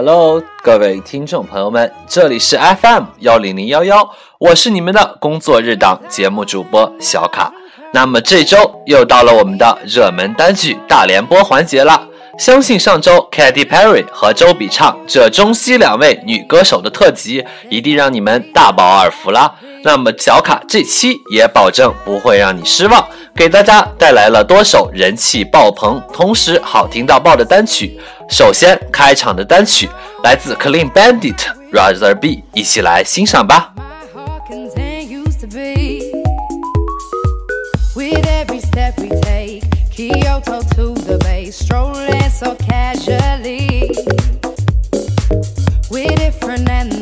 Hello，各位听众朋友们，这里是 FM 幺零零幺幺，我是你们的工作日档节目主播小卡。那么这周又到了我们的热门单曲大联播环节了。相信上周 Katy Perry 和周笔畅这中西两位女歌手的特辑，一定让你们大饱耳福啦。那么小卡这期也保证不会让你失望，给大家带来了多首人气爆棚，同时好听到爆的单曲。首先开场的单曲来自 Clean Bandit Rather Be，一起来欣赏吧。strolling so casually. We're different and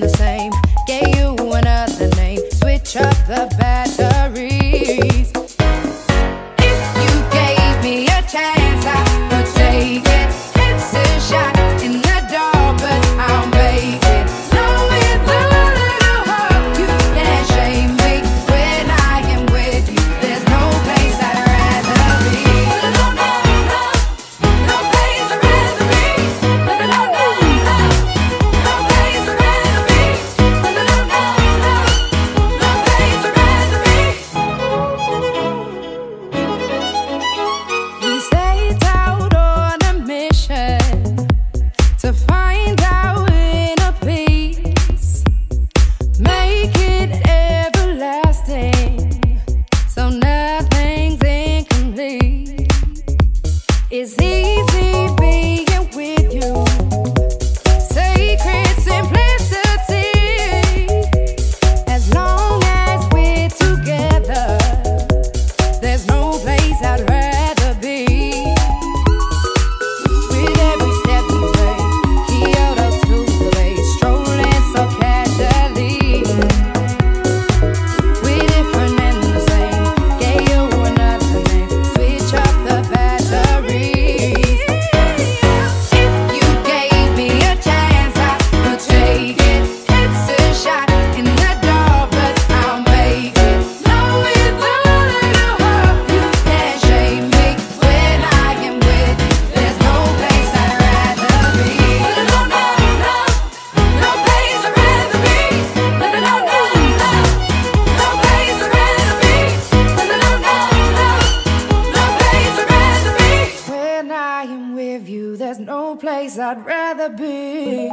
there's no place I'd rather be.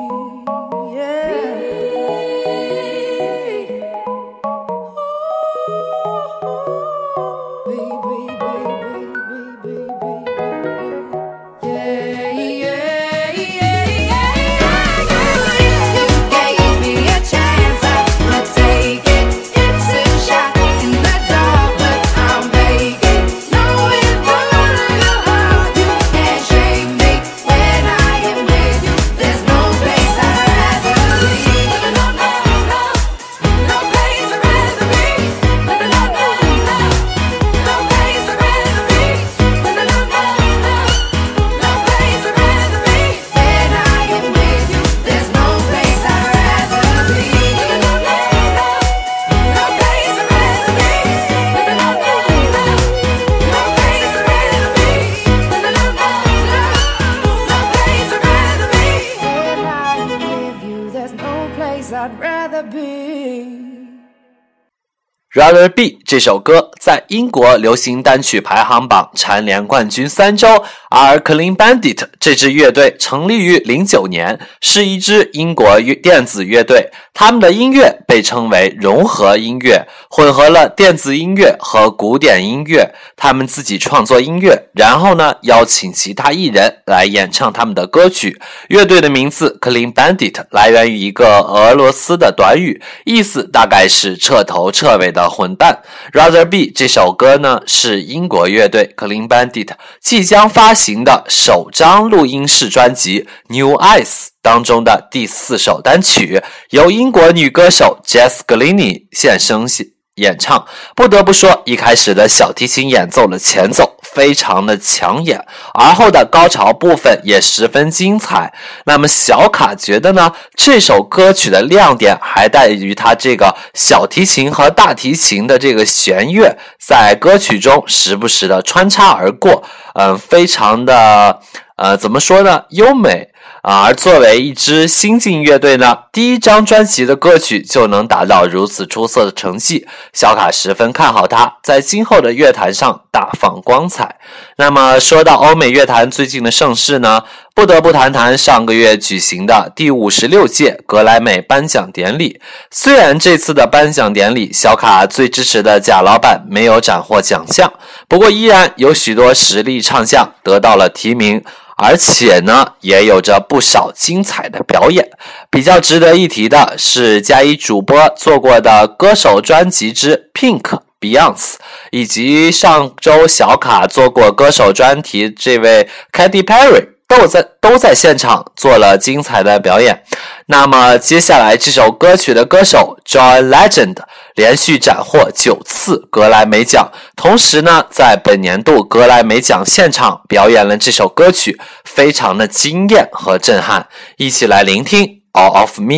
Yeah. A rather be 这首歌。在英国流行单曲排行榜蝉联冠军三周，而 Clean Bandit 这支乐队成立于零九年，是一支英国电子乐队。他们的音乐被称为融合音乐，混合了电子音乐和古典音乐。他们自己创作音乐，然后呢邀请其他艺人来演唱他们的歌曲。乐队的名字 Clean Bandit 来源于一个俄罗斯的短语，意思大概是彻头彻尾的。混蛋，Rather Be 这首歌呢是英国乐队 Clean Bandit 即将发行的首张录音室专辑《New Eyes》当中的第四首单曲，由英国女歌手 Jess Glynne 现身演唱。不得不说，一开始的小提琴演奏的前奏。非常的抢眼，而后的高潮部分也十分精彩。那么小卡觉得呢？这首歌曲的亮点还在于它这个小提琴和大提琴的这个弦乐在歌曲中时不时的穿插而过，嗯，非常的呃，怎么说呢？优美。而作为一支新晋乐队呢，第一张专辑的歌曲就能达到如此出色的成绩，小卡十分看好他在今后的乐坛上大放光彩。那么说到欧美乐坛最近的盛事呢，不得不谈谈上个月举行的第五十六届格莱美颁奖典礼。虽然这次的颁奖典礼，小卡最支持的贾老板没有斩获奖项，不过依然有许多实力唱将得到了提名。而且呢，也有着不少精彩的表演。比较值得一提的是，加一主播做过的歌手专辑之 Pink、Beyonce，以及上周小卡做过歌手专题这位 Katy Perry，都在都在现场做了精彩的表演。那么接下来这首歌曲的歌手 John Legend。连续斩获九次格莱美奖，同时呢，在本年度格莱美奖现场表演了这首歌曲，非常的惊艳和震撼。一起来聆听《All of Me》。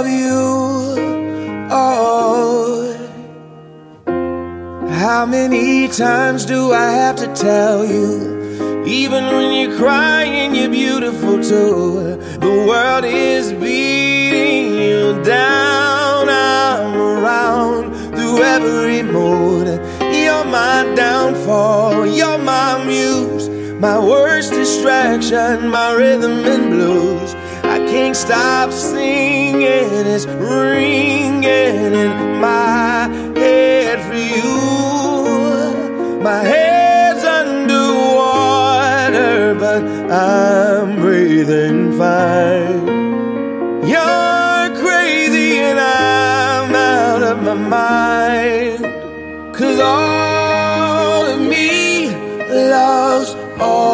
of you. Oh. How many times do I have to tell you? Even when you're crying, you're beautiful too. The world is beating you down. I'm around through every mood. You're my downfall. You're my muse. My worst distraction, my rhythm and blues. Can't stop singing. It's ringing in my head for you. My head's underwater, but I'm breathing fine. You're crazy and I'm out of my mind. Cause all of me loves all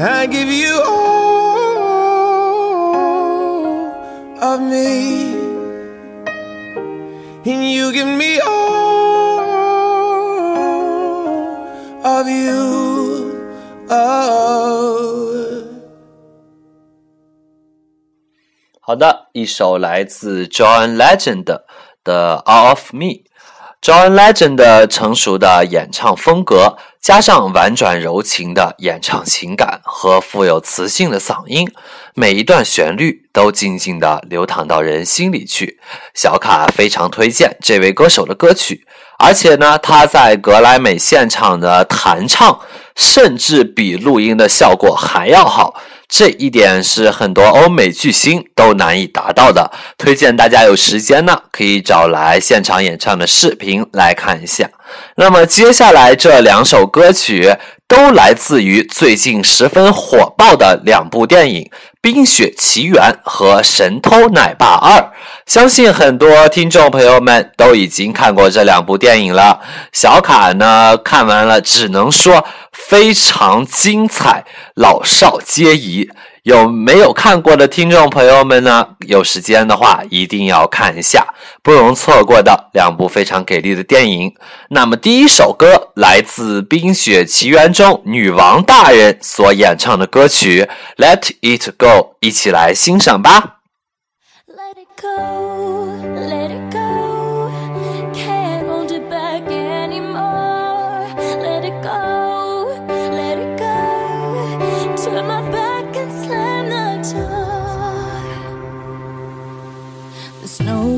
I give you all of me, and you give me all of you. Oh. 好的，一首来自 John Legend 的《All of Me》。 John Legend 的成熟的演唱风格，加上婉转柔情的演唱情感和富有磁性的嗓音，每一段旋律都静静地流淌到人心里去。小卡非常推荐这位歌手的歌曲，而且呢，他在格莱美现场的弹唱，甚至比录音的效果还要好。这一点是很多欧美巨星都难以达到的。推荐大家有时间呢，可以找来现场演唱的视频来看一下。那么接下来这两首歌曲都来自于最近十分火爆的两部电影《冰雪奇缘》和《神偷奶爸二》。相信很多听众朋友们都已经看过这两部电影了。小卡呢，看完了只能说非常精彩，老少皆宜。有没有看过的听众朋友们呢？有时间的话一定要看一下，不容错过的两部非常给力的电影。那么第一首歌来自《冰雪奇缘》中女王大人所演唱的歌曲《Let It Go》，一起来欣赏吧。Let it go,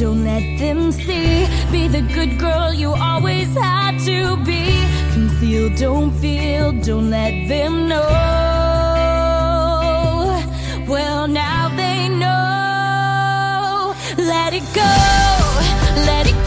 Don't let them see. Be the good girl you always had to be. Conceal, don't feel, don't let them know. Well, now they know. Let it go, let it go.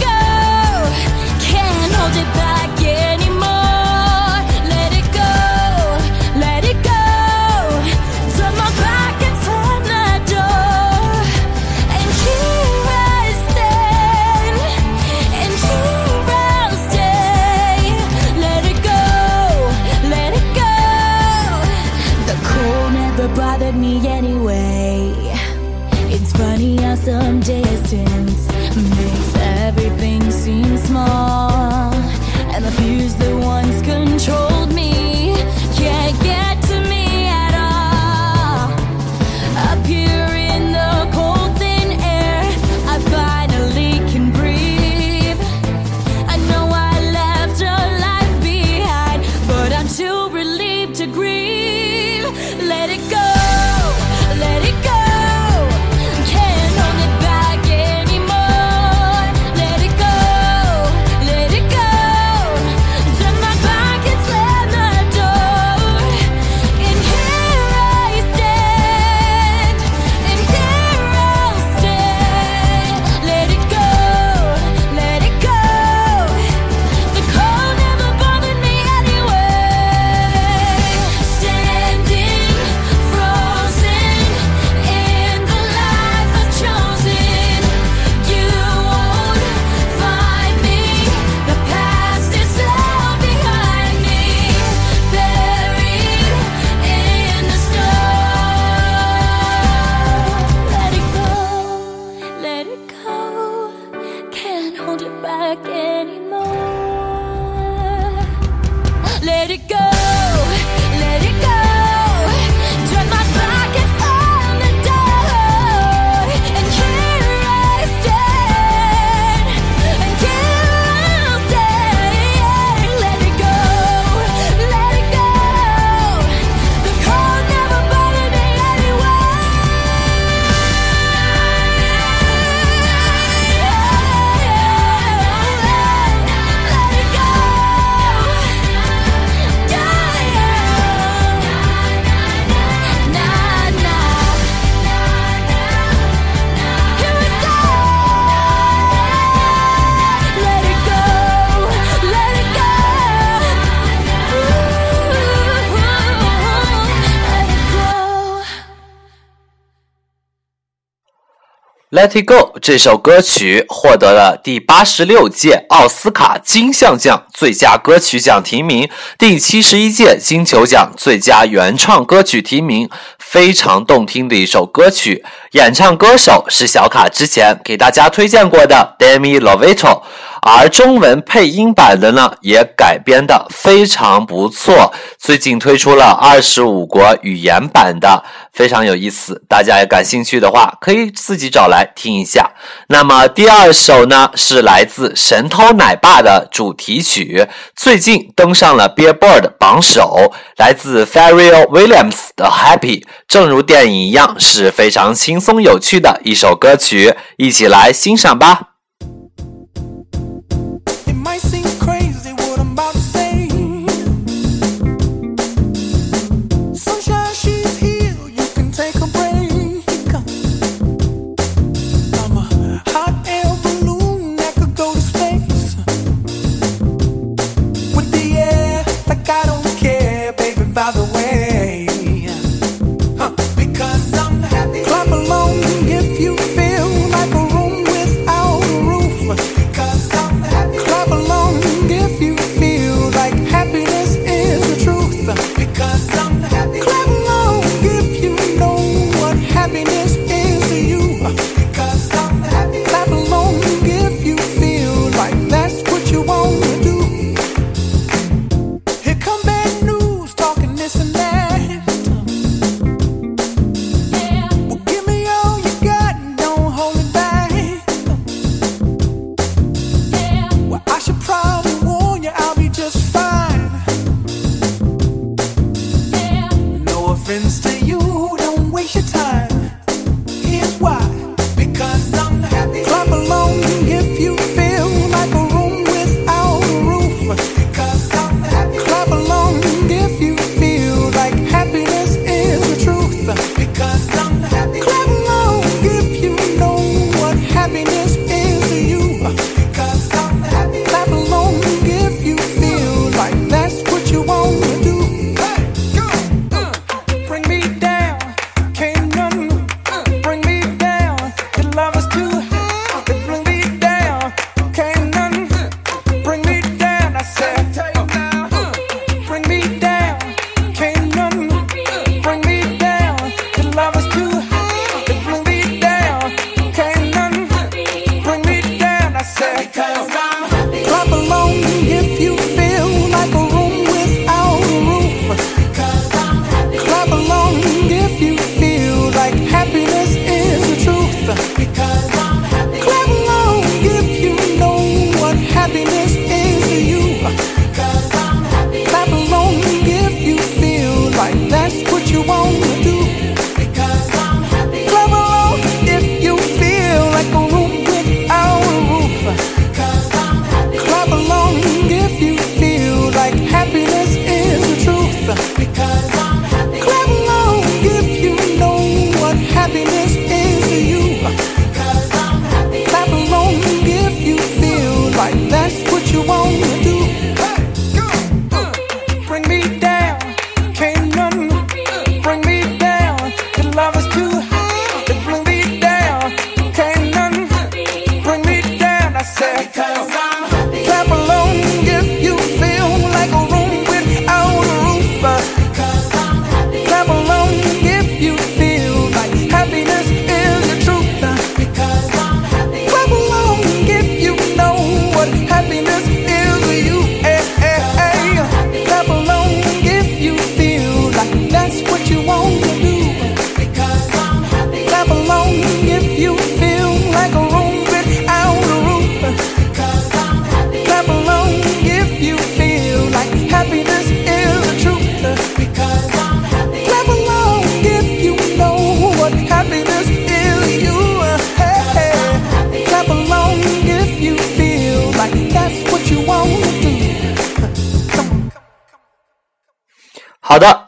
Let It Go 这首歌曲获得了第八十六届奥斯卡金像奖最佳歌曲奖提名，第七十一届金球奖最佳原创歌曲提名，非常动听的一首歌曲。演唱歌手是小卡之前给大家推荐过的 Demi Lovato。而中文配音版的呢，也改编的非常不错。最近推出了二十五国语言版的，非常有意思。大家也感兴趣的话，可以自己找来听一下。那么第二首呢，是来自《神偷奶爸》的主题曲，最近登上了 Billboard 榜首，来自 Pharrell Williams 的 Happy。正如电影一样，是非常轻松有趣的一首歌曲，一起来欣赏吧。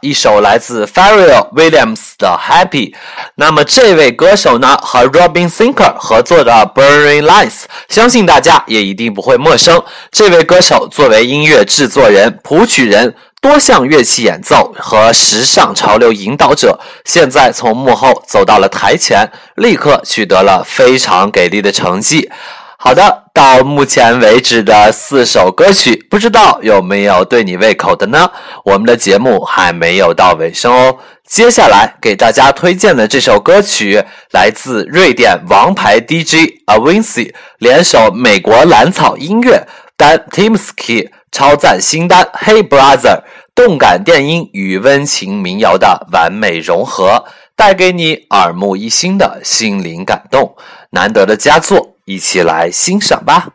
一首来自 Pharrell Williams 的 Happy。那么这位歌手呢，和 Robin Thicke 合作的 Burning Lights，相信大家也一定不会陌生。这位歌手作为音乐制作人、谱曲人。多项乐器演奏和时尚潮流引导者，现在从幕后走到了台前，立刻取得了非常给力的成绩。好的，到目前为止的四首歌曲，不知道有没有对你胃口的呢？我们的节目还没有到尾声哦。接下来给大家推荐的这首歌曲，来自瑞典王牌 DJ Avinci 联手美国蓝草音乐 Dan Timsky 超赞新单 Hey Brother，动感电音与温情民谣的完美融合，带给你耳目一新的心灵感动，难得的佳作。一起来欣赏吧。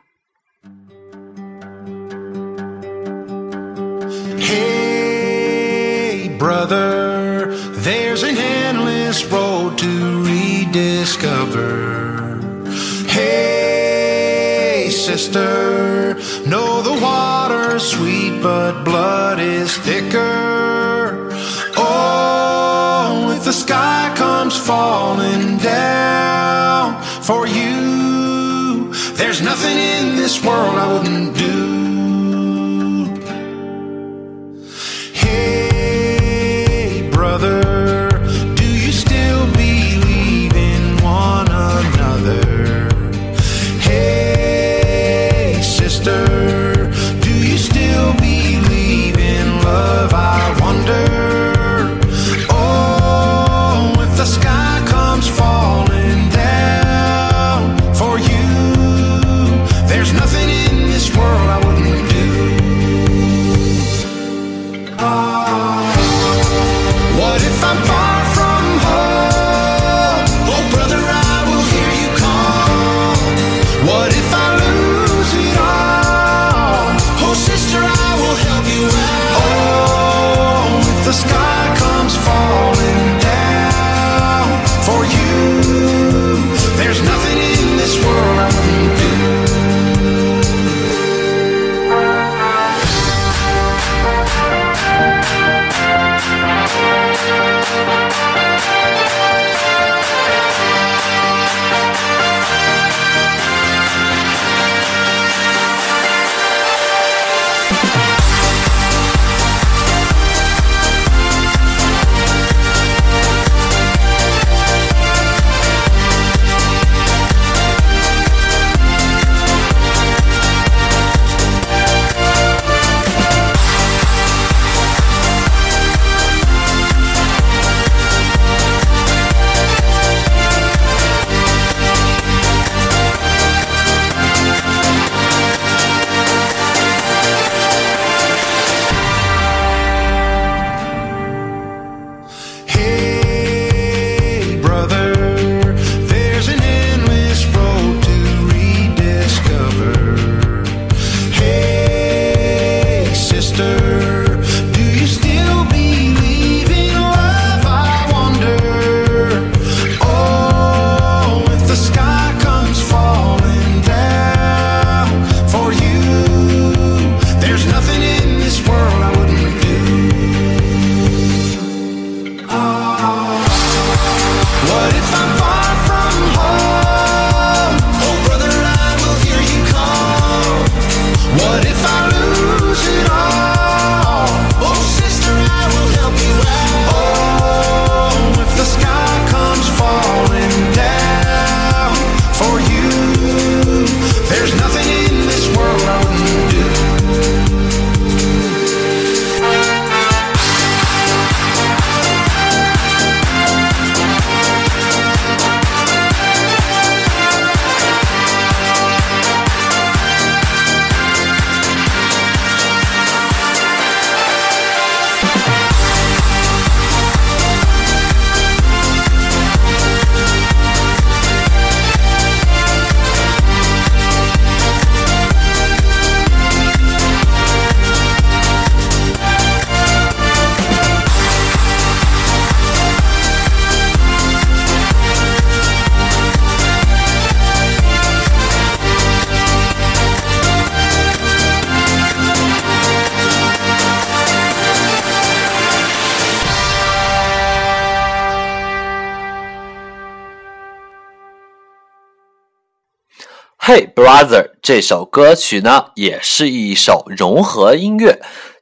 Hey, brother, there's an endless road to rediscover. Hey, sister, know the water's sweet, but blood is thicker. Oh, if the sky comes falling down for you, there's nothing in this world I wouldn't do. Hey Brother 这首歌曲呢，也是一首融合音乐。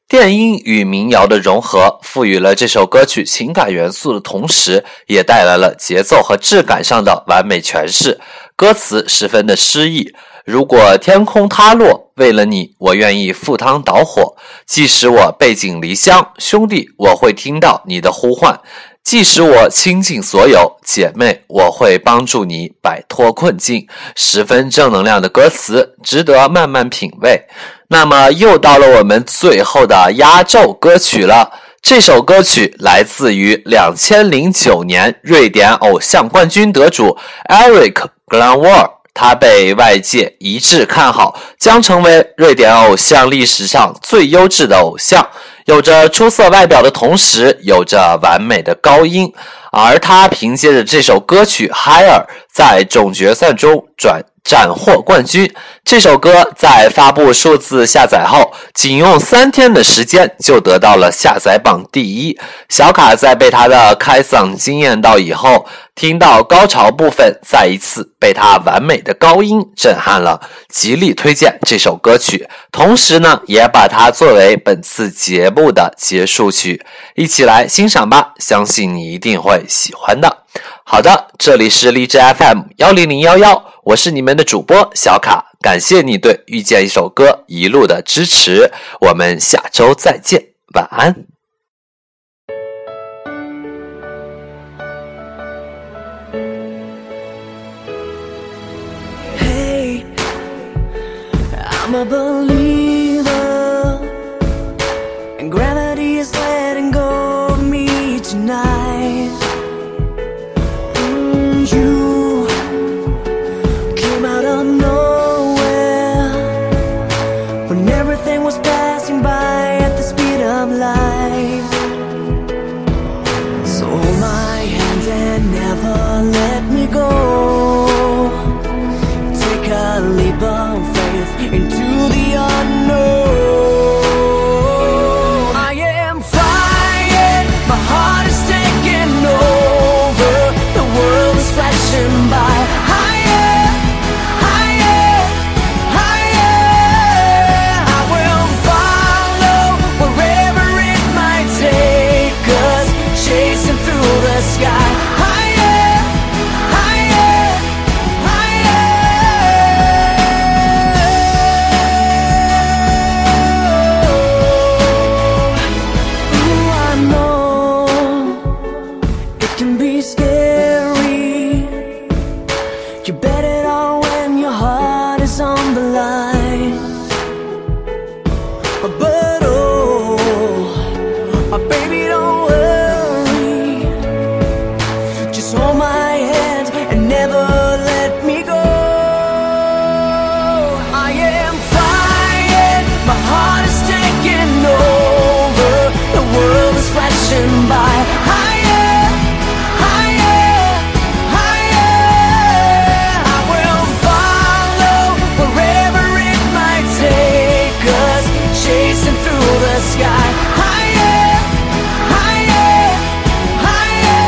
电音与民谣的融合，赋予了这首歌曲情感元素的同时，也带来了节奏和质感上的完美诠释。歌词十分的诗意。如果天空塌落，为了你，我愿意赴汤蹈火。即使我背井离乡，兄弟，我会听到你的呼唤。即使我倾尽所有，姐妹，我会帮助你摆脱困境。十分正能量的歌词，值得慢慢品味。那么，又到了我们最后的压轴歌曲了。这首歌曲来自于两千零九年瑞典偶像冠军得主 Eric Glanwall，他被外界一致看好，将成为瑞典偶像历史上最优质的偶像。有着出色外表的同时，有着完美的高音，而他凭借着这首歌曲《Higher》在总决赛中转斩获冠军。这首歌在发布数字下载后，仅用三天的时间就得到了下载榜第一。小卡在被他的开嗓惊艳到以后，听到高潮部分，再一次被他完美的高音震撼了，极力推荐这首歌曲。同时呢，也把它作为本次节目的结束曲，一起来欣赏吧，相信你一定会喜欢的。好的，这里是荔枝 FM 幺零零幺幺，我是你们的主播小卡，感谢你对遇见一首歌一路的支持，我们下周再见，晚安。By. Higher, higher, higher. I will follow wherever it might take us, chasing through the sky. Higher, higher, higher.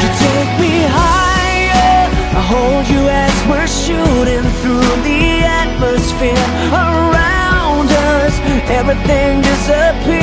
You take me higher. I hold you as we're shooting through the atmosphere around us. Everything disappears.